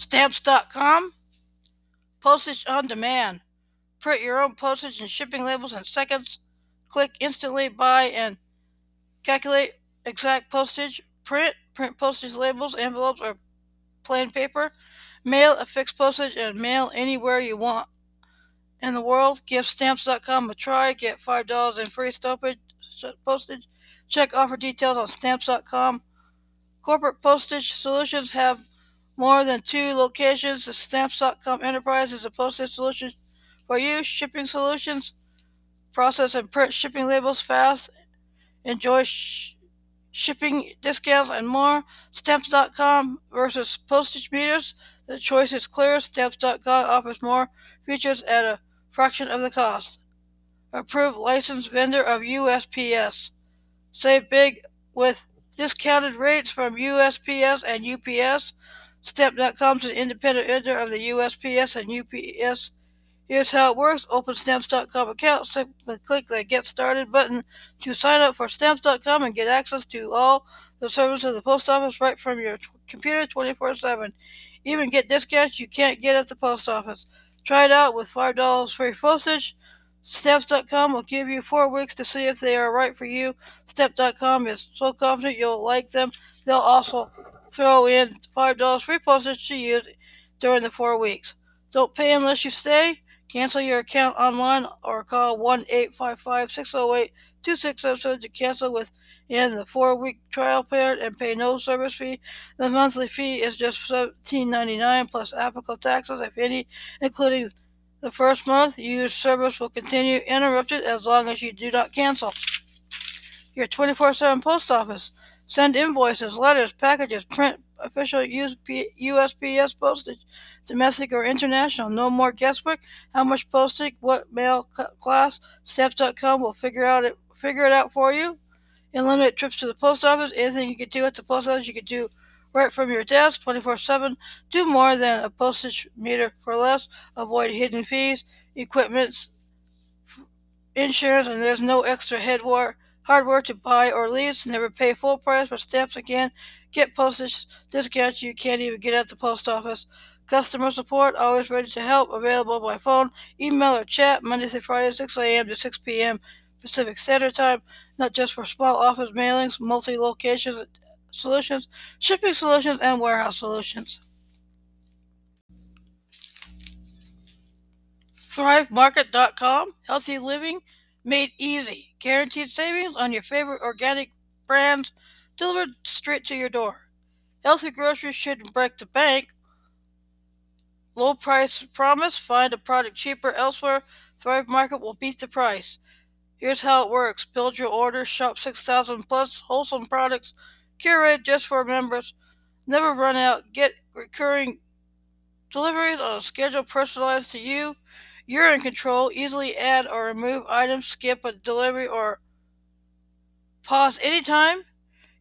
Stamps.com. Postage on demand. Print your own postage and shipping labels in seconds. Click instantly buy and calculate exact postage. Print, print postage labels, envelopes, or plain paper. Mail a fixed postage and mail anywhere you want in the world. Give stamps.com a try. Get $5 in free postage. Check offer details on stamps.com. Corporate postage solutions have more than two locations. The stamps.com enterprise is a postage solution for you. Shipping solutions process and print shipping labels fast. Enjoy sh- shipping discounts and more. Stamps.com versus postage meters. The choice is clear. Stamps.com offers more features at a fraction of the cost. Approved licensed vendor of USPS. Save big with discounted rates from USPS and UPS. Stamp.com is an independent vendor of the USPS and UPS. Here's how it works. Open Stamps.com account. Simply click the Get Started button to sign up for Stamps.com and get access to all the services of the post office right from your computer 24 7. Even get discounts you can't get at the post office. Try it out with $5 free postage. Stamps.com will give you four weeks to see if they are right for you. Stamp.com is so confident you'll like them, they'll also throw in $5 free postage to use during the four weeks. Don't pay unless you stay. Cancel your account online or call 1 855 608 2677 to cancel within the four week trial period and pay no service fee. The monthly fee is just $17.99 plus applicable taxes, if any, including the first month. Your service will continue uninterrupted as long as you do not cancel. Your 24 7 post office. Send invoices, letters, packages, print official USPS postage, domestic or international. No more guesswork. How much postage? What mail class? Stamps.com will figure out it figure it out for you. Eliminate trips to the post office. Anything you can do at the post office, you can do right from your desk, 24/7. Do more than a postage meter for less. Avoid hidden fees, equipment, insurance, and there's no extra headware hardware to buy or lease. Never pay full price for stamps again. Get postage discounts you can't even get at the post office. Customer support always ready to help. Available by phone, email, or chat. Monday through Friday, 6 a.m. to 6 p.m. Pacific Standard Time. Not just for small office mailings, multi-location solutions, shipping solutions, and warehouse solutions. ThriveMarket.com. Healthy living made easy. Guaranteed savings on your favorite organic brands delivered straight to your door. Healthy groceries shouldn't break the bank. Low price promise. Find a product cheaper elsewhere. Thrive Market will beat the price. Here's how it works. Build your order. Shop 6,000 plus wholesome products curated just for members. Never run out. Get recurring deliveries on a schedule personalized to you. You're in control. Easily add or remove items, skip a delivery, or pause anytime.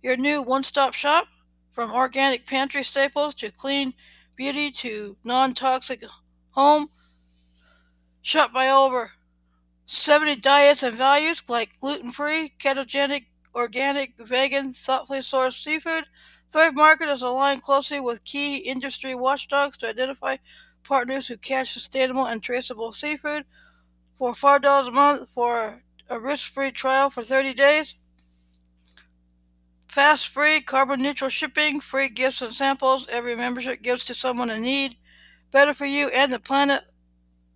Your new one stop shop from organic pantry staples to clean beauty to non toxic home. Shop by over 70 diets and values like gluten free, ketogenic, organic, vegan, thoughtfully sourced seafood. Thrive Market is aligned closely with key industry watchdogs to identify partners who catch sustainable and traceable seafood for $5 a month for a risk free trial for 30 days. Fast, free, carbon neutral shipping, free gifts and samples. Every membership gives to someone in need. Better for you and the planet.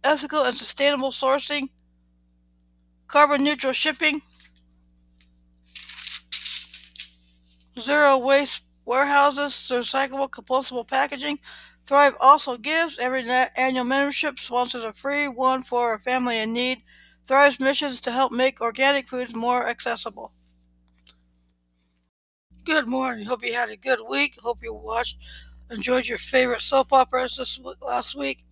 Ethical and sustainable sourcing. Carbon neutral shipping. Zero waste warehouses. Recyclable, compostable packaging. Thrive also gives. Every annual membership sponsors a free one for a family in need. Thrive's mission is to help make organic foods more accessible. Good morning. Hope you had a good week. Hope you watched, enjoyed your favorite soap operas this last week.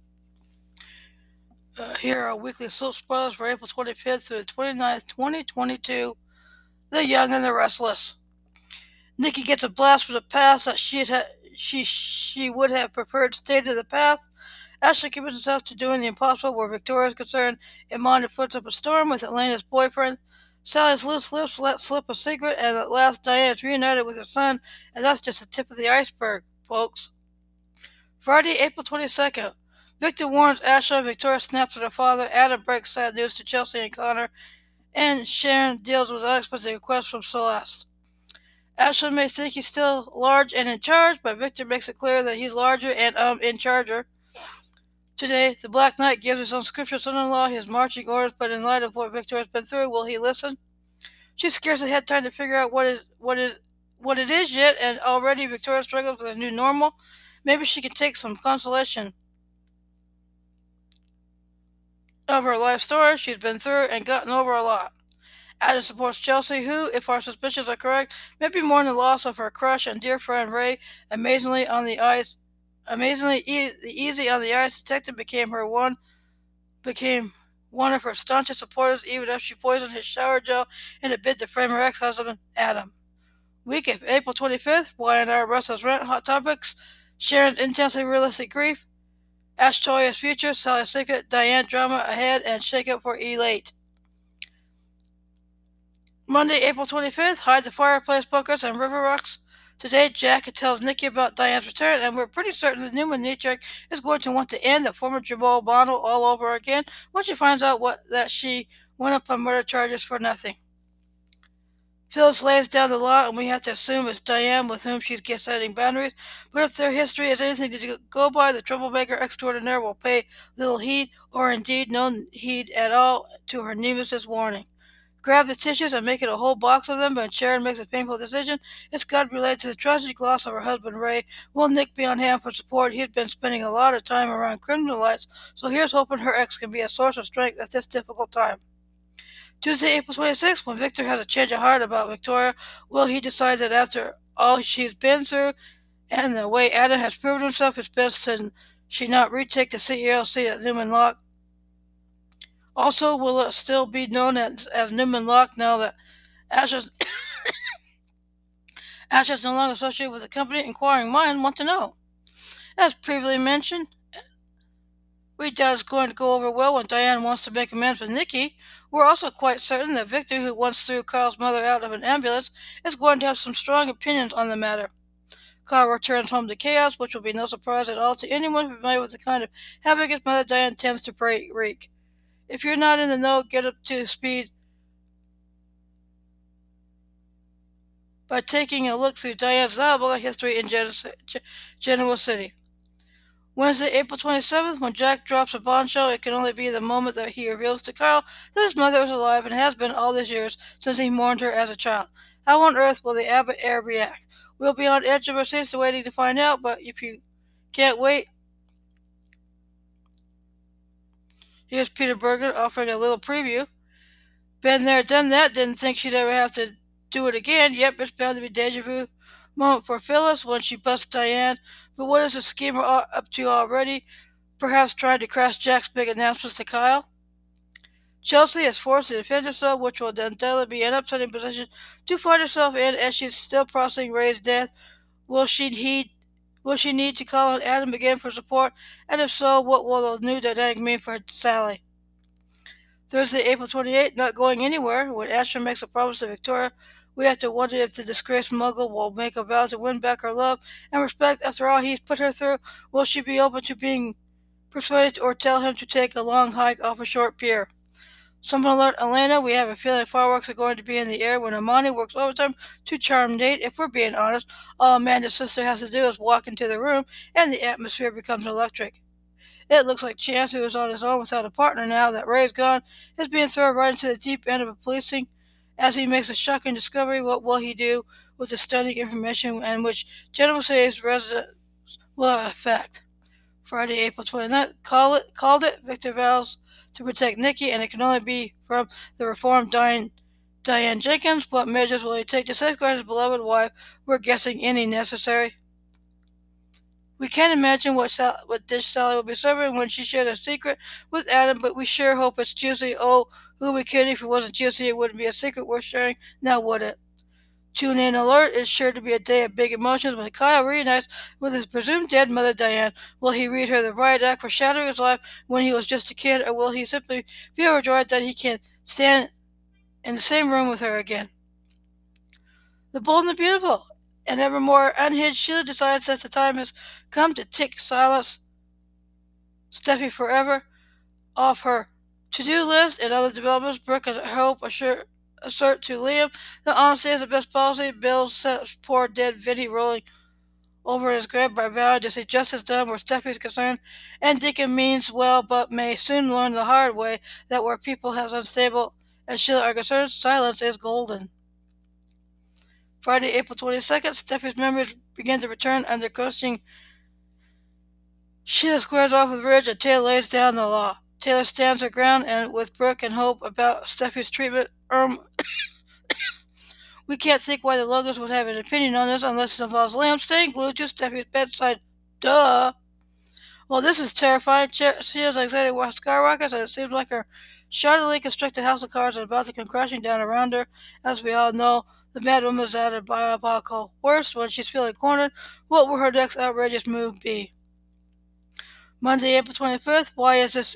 Uh, here are weekly soap spoilers for April 25th through the 29th, 2022. The Young and the Restless. Nikki gets a blast from the past that she had she she would have preferred stayed in the past. Ashley commits herself to doing the impossible where Victoria is concerned. Amanda foots up a storm with Elena's boyfriend. Sally's loose lips let slip a secret, and at last Diane is reunited with her son, and that's just the tip of the iceberg, folks. Friday, April 22nd. Victor warns Ashland Victoria snaps at her father. Adam breaks sad news to Chelsea and Connor. And Sharon deals with unexpected requests from Celeste. Ashland may think he's still large and in charge, but Victor makes it clear that he's larger and um in charger. Today, the Black Knight gives his unscriptural son-in-law his marching orders, but in light of what Victor has been through, will he listen? She scarcely had time to figure out what is what is what it is yet, and already Victoria struggles with a new normal. Maybe she can take some consolation of her life story she's been through and gotten over a lot. Ada supports Chelsea, who, if our suspicions are correct, may be mourning the loss of her crush and dear friend Rey. Amazingly on the ice, amazingly e- easy on the ice, Detective became her one, became one of her staunchest supporters, even if she poisoned his shower gel in a bid to frame her ex-husband, Adam. Week of April 25th, Y&R Russell's Rent Hot Topics, Sharon's intensely realistic grief, Ash Toya's future, Sally's secret, Diane drama ahead, and shake up for Elate. Monday, April 25th, hide the fireplace buckets and river rocks. Today, Jack tells Nikki about Diane's return, and we're pretty certain that Newman Nietzsche is going to want to end the former Jamal bottle all over again once she finds out what that she went up on murder charges for nothing. Phyllis lays down the law, and we have to assume it's Diane with whom she's setting boundaries. But if their history is anything to go by, the troublemaker extraordinaire will pay little heed, or indeed no heed at all, to her nemesis' warning. Grab the tissues and make it a whole box of them, but Sharon makes a painful decision. It's got to be related to the tragic loss of her husband, Rey. Will Nick be on hand for support? He's been spending a lot of time around criminal lights, so here's hoping her ex can be a source of strength at this difficult time. Tuesday, April 26th, when Victor has a change of heart about Victoria, will he decide that after all she's been through and the way Adam has proven himself, it's best that she not retake the CEO seat at Newman Locke? Also, will it still be known as, as Newman Locke now that Ash is, no longer associated with the company? Inquiring minds want to know. As previously mentioned, we doubt it's going to go over well when Diane wants to make amends with Nikki. We're also quite certain that Victor, who once threw Kyle's mother out of an ambulance, is going to have some strong opinions on the matter. Kyle returns home to chaos, which will be no surprise at all to anyone familiar with the kind of havoc his mother Diane tends to wreak. If you're not in the know, get up to speed by taking a look through Diane's Diabolical history in Genoa City. Wednesday, April 27th, when Jack drops a bombshell, it can only be the moment that he reveals to Kyle that his mother is alive and has been all these years since he mourned her as a child. How on earth will the Abbott heir react? We'll be on edge of our seats waiting to find out, but if you can't wait, Here's Peter Bergman offering a little preview. Been there, done that, didn't think she'd ever have to do it again. Yep, it's bound to be deja vu moment for Phyllis when she busts Diane. But what is the schemer up to already? Perhaps trying to crash Jack's big announcements to Kyle? Chelsea is forced to defend herself, which will undoubtedly be an upsetting position to find herself in as she's still processing Rey's death. Will she heed Will she need to call on Adam again for support? And if so, what will the new dynamic mean for Sally? Thursday, April 28th, not going anywhere. When Asher makes a promise to Victoria, we have to wonder if the disgraced muggle will make a vow to win back her love and respect after all he's put her through. Will she be open to being persuaded or tell him to take a long hike off a short pier? Someone alert Elena, we have a feeling fireworks are going to be in the air when Imani works overtime to charm Nate. If we're being honest, all Amanda's sister has to do is walk into the room and the atmosphere becomes electric. It looks like Chance, who is on his own without a partner now that Rey's gone, is being thrown right into the deep end of a policing. As he makes a shocking discovery, what will he do with the stunning information and which General says residents will affect? Friday, April 29th, call it, called it Victor vows to protect Nikki, and it can only be from the reformed Diane, Diane Jenkins. What measures will he take to safeguard his beloved wife? We're guessing any necessary. We can't imagine what, Sal- what dish Sally will be serving when she shared a secret with Adam, but we sure hope it's juicy. Oh, who we kidding? If it wasn't juicy, it wouldn't be a secret worth sharing. Now would it? Tune in alert is sure to be a day of big emotions when Kyle reunites with his presumed dead mother Diane. Will he read her the riot act for shattering his life when he was just a kid, or will he simply be overjoyed that he can stand in the same room with her again? The Bold and the Beautiful and ever more unhinged, Sheila decides that the time has come to tick silence Steffy forever off her to-do list and other developments. Brooke and Hope assure, assert to Liam that honesty is the best policy. Bill sets poor dead Vinny rolling over his grave by vowing to see justice done where Steffy is concerned, and Deacon means well but may soon learn the hard way that where people as unstable as Sheila are concerned, silence is golden. Friday, April 22nd, Steffy's memories begin to return under coaching. Sheila squares off with Ridge and Taylor lays down the law. Taylor stands her ground and with Brooke and Hope about Steffy's treatment. Um, we can't think why the Logans would have an opinion on this unless it involves Liam staying glued to Steffy's bedside. Duh. Well, this is terrifying. Sheila's anxiety skyrockets, and it seems like her shoddily constructed house of cards is about to come crashing down around her. As we all know, the mad woman is at a diabolical worst when she's feeling cornered. What will her next outrageous move be? Monday, April 25th. Why is this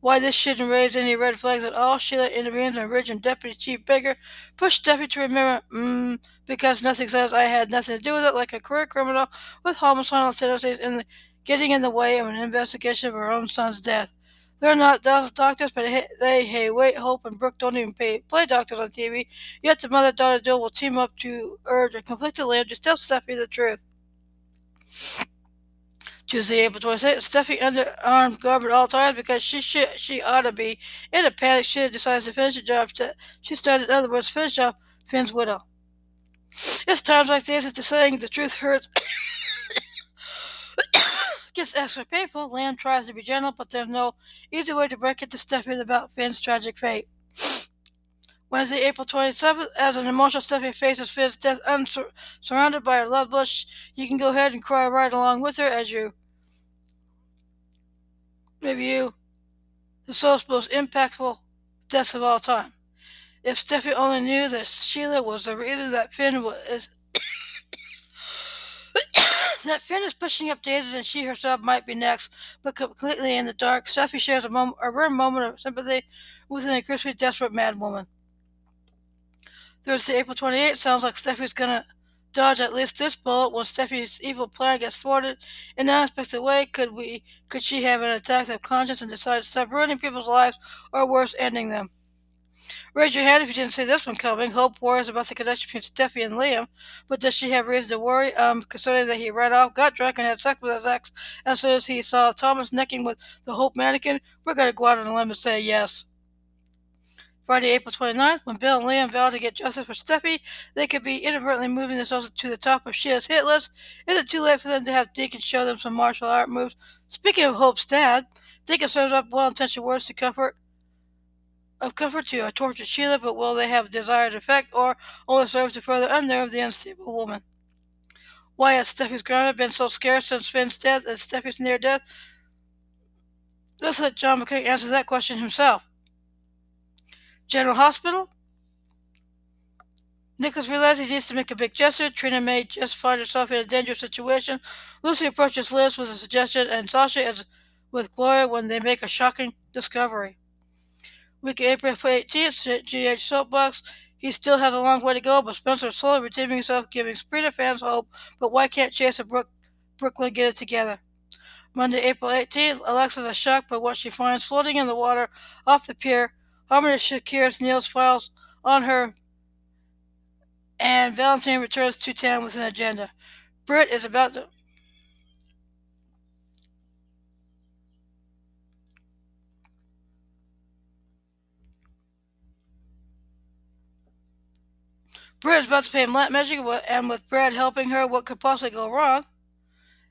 why this shouldn't raise any red flags at all. Sheila intervenes and Ridge and Deputy Chief Baker push Steffy to remember, mm, because nothing says I had nothing to do with it, like a career criminal with homicidal tendencies the, getting in the way of an investigation of her own son's death. They're not doctors, but they, hey, wait, Hope and Brooke don't even pay, play doctors on TV. Yet the mother-daughter duo will team up to urge a conflicted Liam to tell Steffy the truth. April 26th, Steffy underarmed guard at all times because she should, she ought to be. In a panic, she decides to finish the job she started. In other words, finish off Finn's widow. It's times like these that the saying the truth hurts gets extra painful. Liam tries to be gentle, but there's no easy way to break it to Steffy about Finn's tragic fate. Wednesday, April 27th, as an emotional Steffy faces Finn's death surrounded by her love bush, you can go ahead and cry right along with her as you review the soul's most impactful deaths of all time. If Steffy only knew that Sheila was the reason that Finn was that Finn is pushing up Daisy and she herself might be next, but completely in the dark, Steffy shares a, moment, a rare moment of sympathy with an increasingly desperate mad woman. Thursday, April 28th sounds like Steffy's gonna dodge at least this bullet when Steffy's evil plan gets thwarted in an unexpected way? Could we could she have an attack of conscience and decide to stop ruining people's lives or worse, ending them? Raise your hand if you didn't see this one coming. Hope worries about the connection between Steffy and Liam, but does she have reason to worry? Um, considering that he ran off, got drunk, and had sex with his ex as soon as he saw Thomas necking with the Hope mannequin, we're gonna go out on a limb and say yes. Friday, April 29th, when Bill and Liam vowed to get justice for Steffy, they could be inadvertently moving themselves to the top of Sheila's hit list. Is it too late for them to have Deacon show them some martial art moves? Speaking of Hope's dad, Deacon serves up well-intentioned words to comfort of comfort to uh, a tortured Sheila, but will they have desired effect or only serve to further unnerve the unstable woman? Why has Steffy's grounded been so scarce since Finn's death and Steffy's near death? Let's let John McCook answer that question himself. General Hospital. Nikolas realizes he needs to make a big gesture. Trina may just find herself in a dangerous situation. Lucy approaches Liz with a suggestion, and Sasha is with Gloria when they make a shocking discovery. Week April 18th, GH Soapbox. He still has a long way to go, but Spencer is slowly redeeming himself, giving Sprina fans hope. But why can't Chase and Brook, Brooklyn get it together? Monday, April 18th, Alexis is shocked by what she finds floating in the water off the pier Harmony secures Neil's files on her, and Valentine returns to town with an agenda. Britt is about to. Britt is about to pay Lamp Magic, and with Brad helping her, what could possibly go wrong?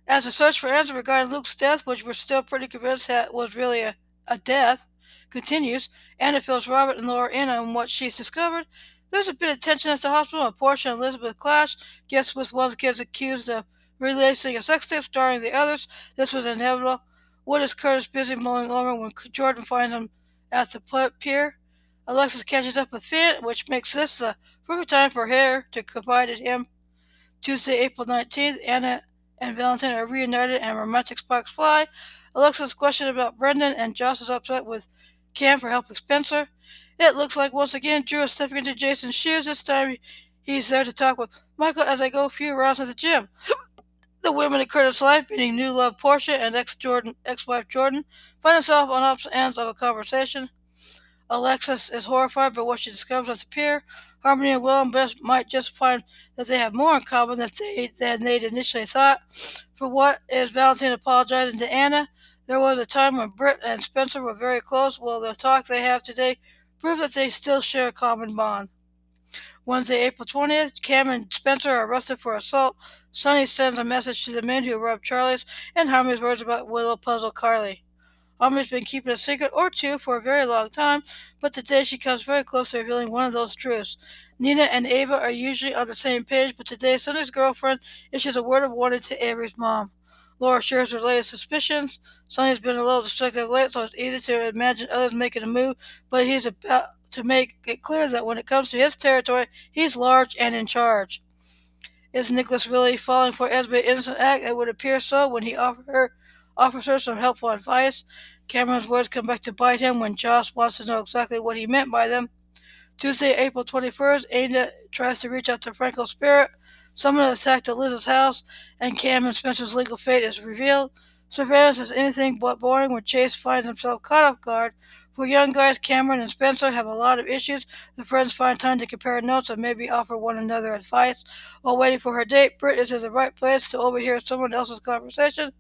As the search for answers regarding Luke's death, which we're still pretty convinced that was really a, a death, continues, Anna fills Robert and Laura in on what she's discovered. There's a bit of tension at the hospital when Portia and Elizabeth clash, gets with one of the kids accused of releasing a sex tape starring the others. This was inevitable. What is Curtis busy mulling over when Jordan finds him at the pier? Alexis catches up with Finn, which makes this the perfect time for her to confide in him. Tuesday, April 19th, Anna and Valentine are reunited and romantic sparks fly. Alexis questioned about Brendan, and Joss is upset with Cam for helping Spencer. It looks like once again Drew is stepping into Jason's shoes. This time He's there to talk with Michael as they go a few rounds at the gym. the women in Curtis' life, meaning new love Portia and ex Jordan ex-wife Jordan, find themselves on opposite ends of a conversation. Alexis is horrified by what she discovers at the pier. Harmony and Will and Bess might just find that they have more in common than, they, than they'd initially thought. For what is Valentine apologizing to Anna? There was a time when Britt and Spencer were very close. Well, the talk they have today proves that they still share a common bond. Wednesday, April 20th, Cam and Spencer are arrested for assault. Sonny sends a message to the men who robbed Charlie's, and Harmony's words about Willow puzzle Carly. Harmony's been keeping a secret or two for a very long time, but today she comes very close to revealing one of those truths. Nina and Ava are usually on the same page, but today Sonny's girlfriend issues a word of warning to Avery's mom. Laura shares her latest suspicions. Sonny's been a little distracted late, so it's easy to imagine others making a move, but he's about to make it clear that when it comes to his territory, he's large and in charge. Is Nikolas really falling for Esme's innocent act? It would appear so when he offer her, offers her some helpful advice. Cameron's words come back to bite him when Joss wants to know exactly what he meant by them. Tuesday, April 21st, Ada tries to reach out to Franco's spirit. Someone attacked at Liz's house, and Cam and Spencer's legal fate is revealed. Surveillance is anything but boring when Chase finds himself caught off guard for young guys, Cameron and Spencer have a lot of issues. The friends find time to compare notes and maybe offer one another advice. While waiting for her date, Britt is in the right place to overhear someone else's conversation.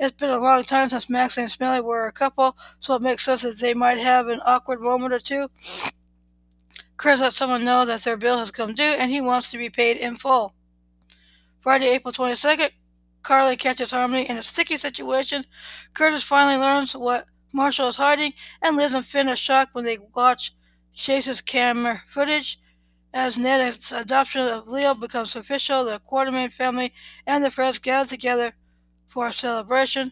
It's been a long time since Max and Spinelli were a couple, so it makes sense that they might have an awkward moment or two. Chris lets someone know that their bill has come due and he wants to be paid in full. Friday, April 22nd, Carly catches Harmony in a sticky situation. Curtis finally learns what Marshall is hiding, and Liz and Finn are shocked when they watch Chase's camera footage. As Ned's adoption of Leo becomes official, the Quartermaine family and the friends gather together for a celebration.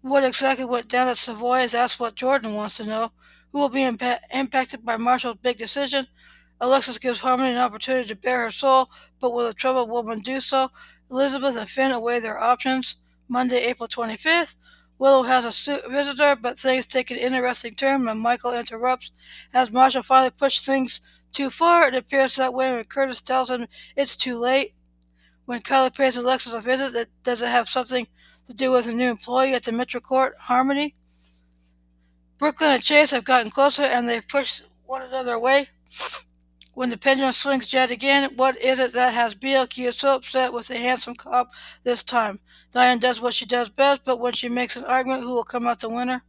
What exactly went down at Savoy is that's what Jordan wants to know. Who will be impa- impacted by Marshall's big decision? Alexis gives Harmony an opportunity to bare her soul, but will a troubled woman do so? Elizabeth and Finn weigh their options. Monday, April 25th. Willow has a visitor, but things take an interesting turn when Michael interrupts. As Marshall finally pushes things too far, it appears that way when Curtis tells him it's too late. When Kylie pays Alexis a visit, it, does it have something to do with a new employee at the Metro Court, Harmony? Brooklyn and Chase have gotten closer and they've pushed one another away. When the pendulum swings yet again, what is it that has BLQ so upset with the handsome cop this time? Diane does what she does best, but when she makes an argument, who will come out the winner?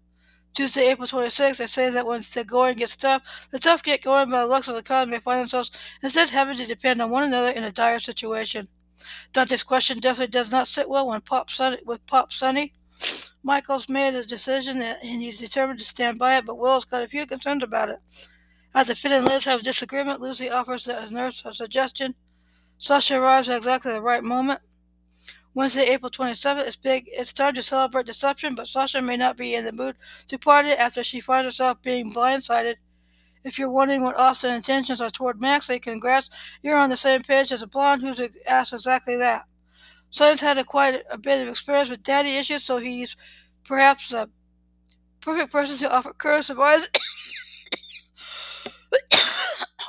Tuesday, April 26th, they say that when the going gets tough, the tough get going, but Alexa and Colin may find themselves instead having to depend on one another in a dire situation. Dante's question definitely does not sit well when Pop Sonny, with Pop Sonny. Michael's made a decision and he's determined to stand by it, but Will's got a few concerns about it. After Finn and Liz have a disagreement, Lucy offers the nurse a suggestion. Sasha arrives at exactly the right moment. Wednesday, April 27th is big. It's time to celebrate deception, but Sasha may not be in the mood to party after she finds herself being blindsided. If you're wondering what Austin's intentions are toward Maxley, congrats, you're on the same page as a blonde who's asked exactly that. Son's had a quite a bit of experience with daddy issues, so he's perhaps the perfect person to offer Curtis advice.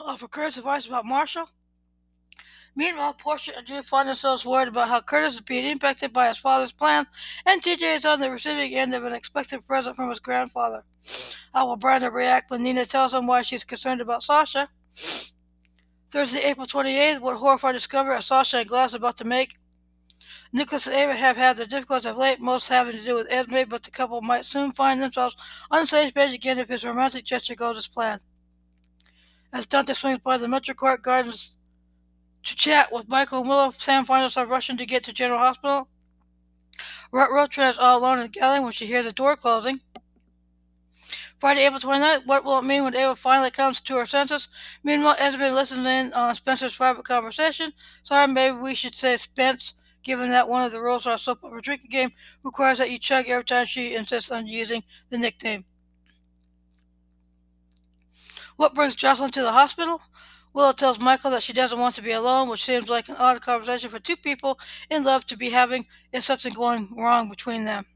Offer Curtis advice about Marshall. Meanwhile, Portia and Drew find themselves worried about how Curtis is being impacted by his father's plans, and TJ is on the receiving end of an expected present from his grandfather. How will Brando react when Nina tells him why she's concerned about Sasha? Thursday, April 28th, what horrified discovery are Sasha and Glass about to make? Nikolas and Ava have had their difficulties of late, most having to do with Esme, but the couple might soon find themselves on the same page again if his romantic gesture goes as planned. As Dante swings by the Metro Court Gardens to chat with Michael and Willow. Sam finds herself rushing to get to General Hospital. Rotran is all alone in the gallery when she hears the door closing. Friday, April 29th, what will it mean when Ava finally comes to her senses? Meanwhile, Ed's been listening on Spencer's private conversation. Sorry, maybe we should say Spence, given that one of the rules of our soap opera drinking game requires that you chug every time she insists on using the nickname. What brings Jocelyn to the hospital? Willow tells Michael that she doesn't want to be alone, which seems like an odd conversation for two people in love to be having if something going wrong between them.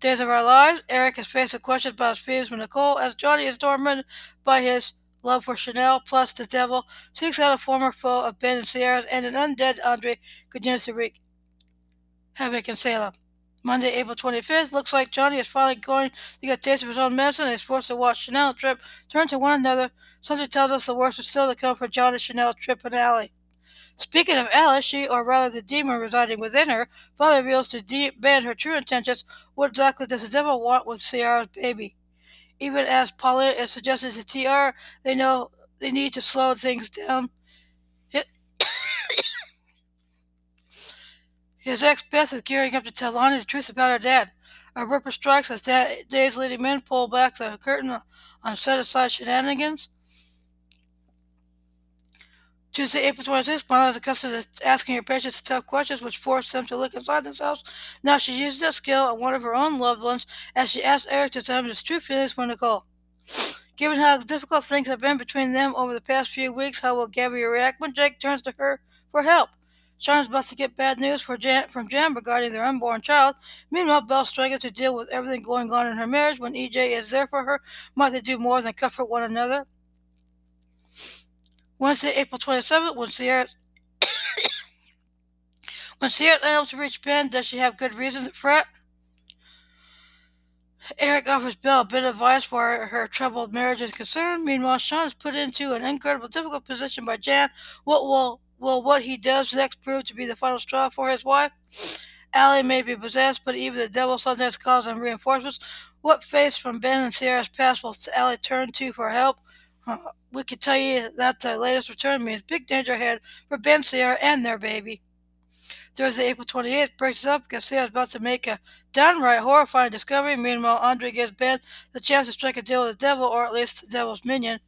Days of Our Lives, Eric is faced with questions about his feelings for Nicole as Johnny is tormented by his love for Chanel, plus the devil seeks out a former foe of Ben and Ciara's, and an undead Andre continues to wreak havoc in Salem. Monday, April 25th, looks like Johnny is finally going to get a taste of his own medicine and is forced to watch Chanel Tripp turn to one another. Something tells us the worst is still to come for Johnny, Chanel, Tripp, and Allie. Speaking of Allie, she, or rather the demon residing within her, finally reveals to de- Ben her true intentions. What exactly does the devil want with Ciara's baby? Even as Pauline is suggested to TR, they know they need to slow things down. His ex Beth is gearing up to tell Lani the truth about her dad. A ripper strikes as days leading men pull back the curtain on set aside shenanigans. Tuesday, April 26th, Marlena is accustomed to asking her patients tough questions which force them to look inside themselves. Now she uses this skill on one of her own loved ones as she asks Eric to tell him his true feelings for Nicole. Given how difficult things have been between them over the past few weeks, how will Gabby react when Jake turns to her for help? Shawn's about to get bad news Jan, from Jan regarding their unborn child. Meanwhile, Belle struggles to deal with everything going on in her marriage when EJ is there for her. Might they do more than comfort one another? Wednesday, April 27th, when Ciara when able to reach Ben, does she have good reason to fret? Eric offers Belle a bit of advice for her troubled marriage is concerned. Meanwhile, Shawn is put into an incredible, difficult position by Jan. What will will what he does next prove to be the final straw for his wife? Allie may be possessed, but even the devil sometimes calls on reinforcements. What face from Ben and Ciara's past will Allie turn to for help? We can tell you that the latest return means big danger ahead for Ben Ciara and their baby. Thursday, April 28th, breaks up because Ciara's about to make a downright horrifying discovery. Meanwhile, Andre gives Ben the chance to strike a deal with the devil, or at least the devil's minion.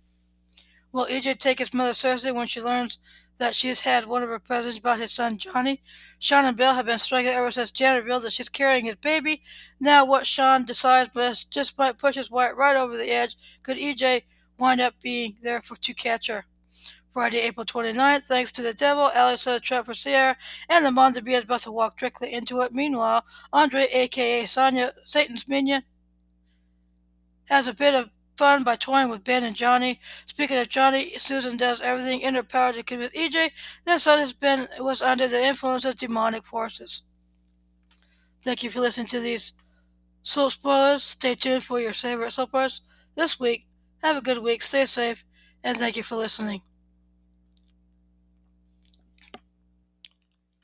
Will EJ take his mother seriously when she learns that she's had one of her presents about his son Johnny. Shawn and Bill have been struggling ever since Janet revealed that she's carrying his baby. Now what Shawn decides best just might push his wife right over the edge. Could EJ wind up being there for, to catch her? Friday, April 29th, thanks to the devil, Alex set a trap for Ciara, and the monster is about to walk directly into it. Meanwhile, Andre, aka Sonia, Satan's minion, has a bit of fun by toying with Ben and Johnny. Speaking of Johnny, Susan does everything in her power to convince EJ that son has been was under the influence of demonic forces. Thank you for listening to these soul spoilers. Stay tuned for your favorite soap parts this week. Have a good week. Stay safe, and thank you for listening.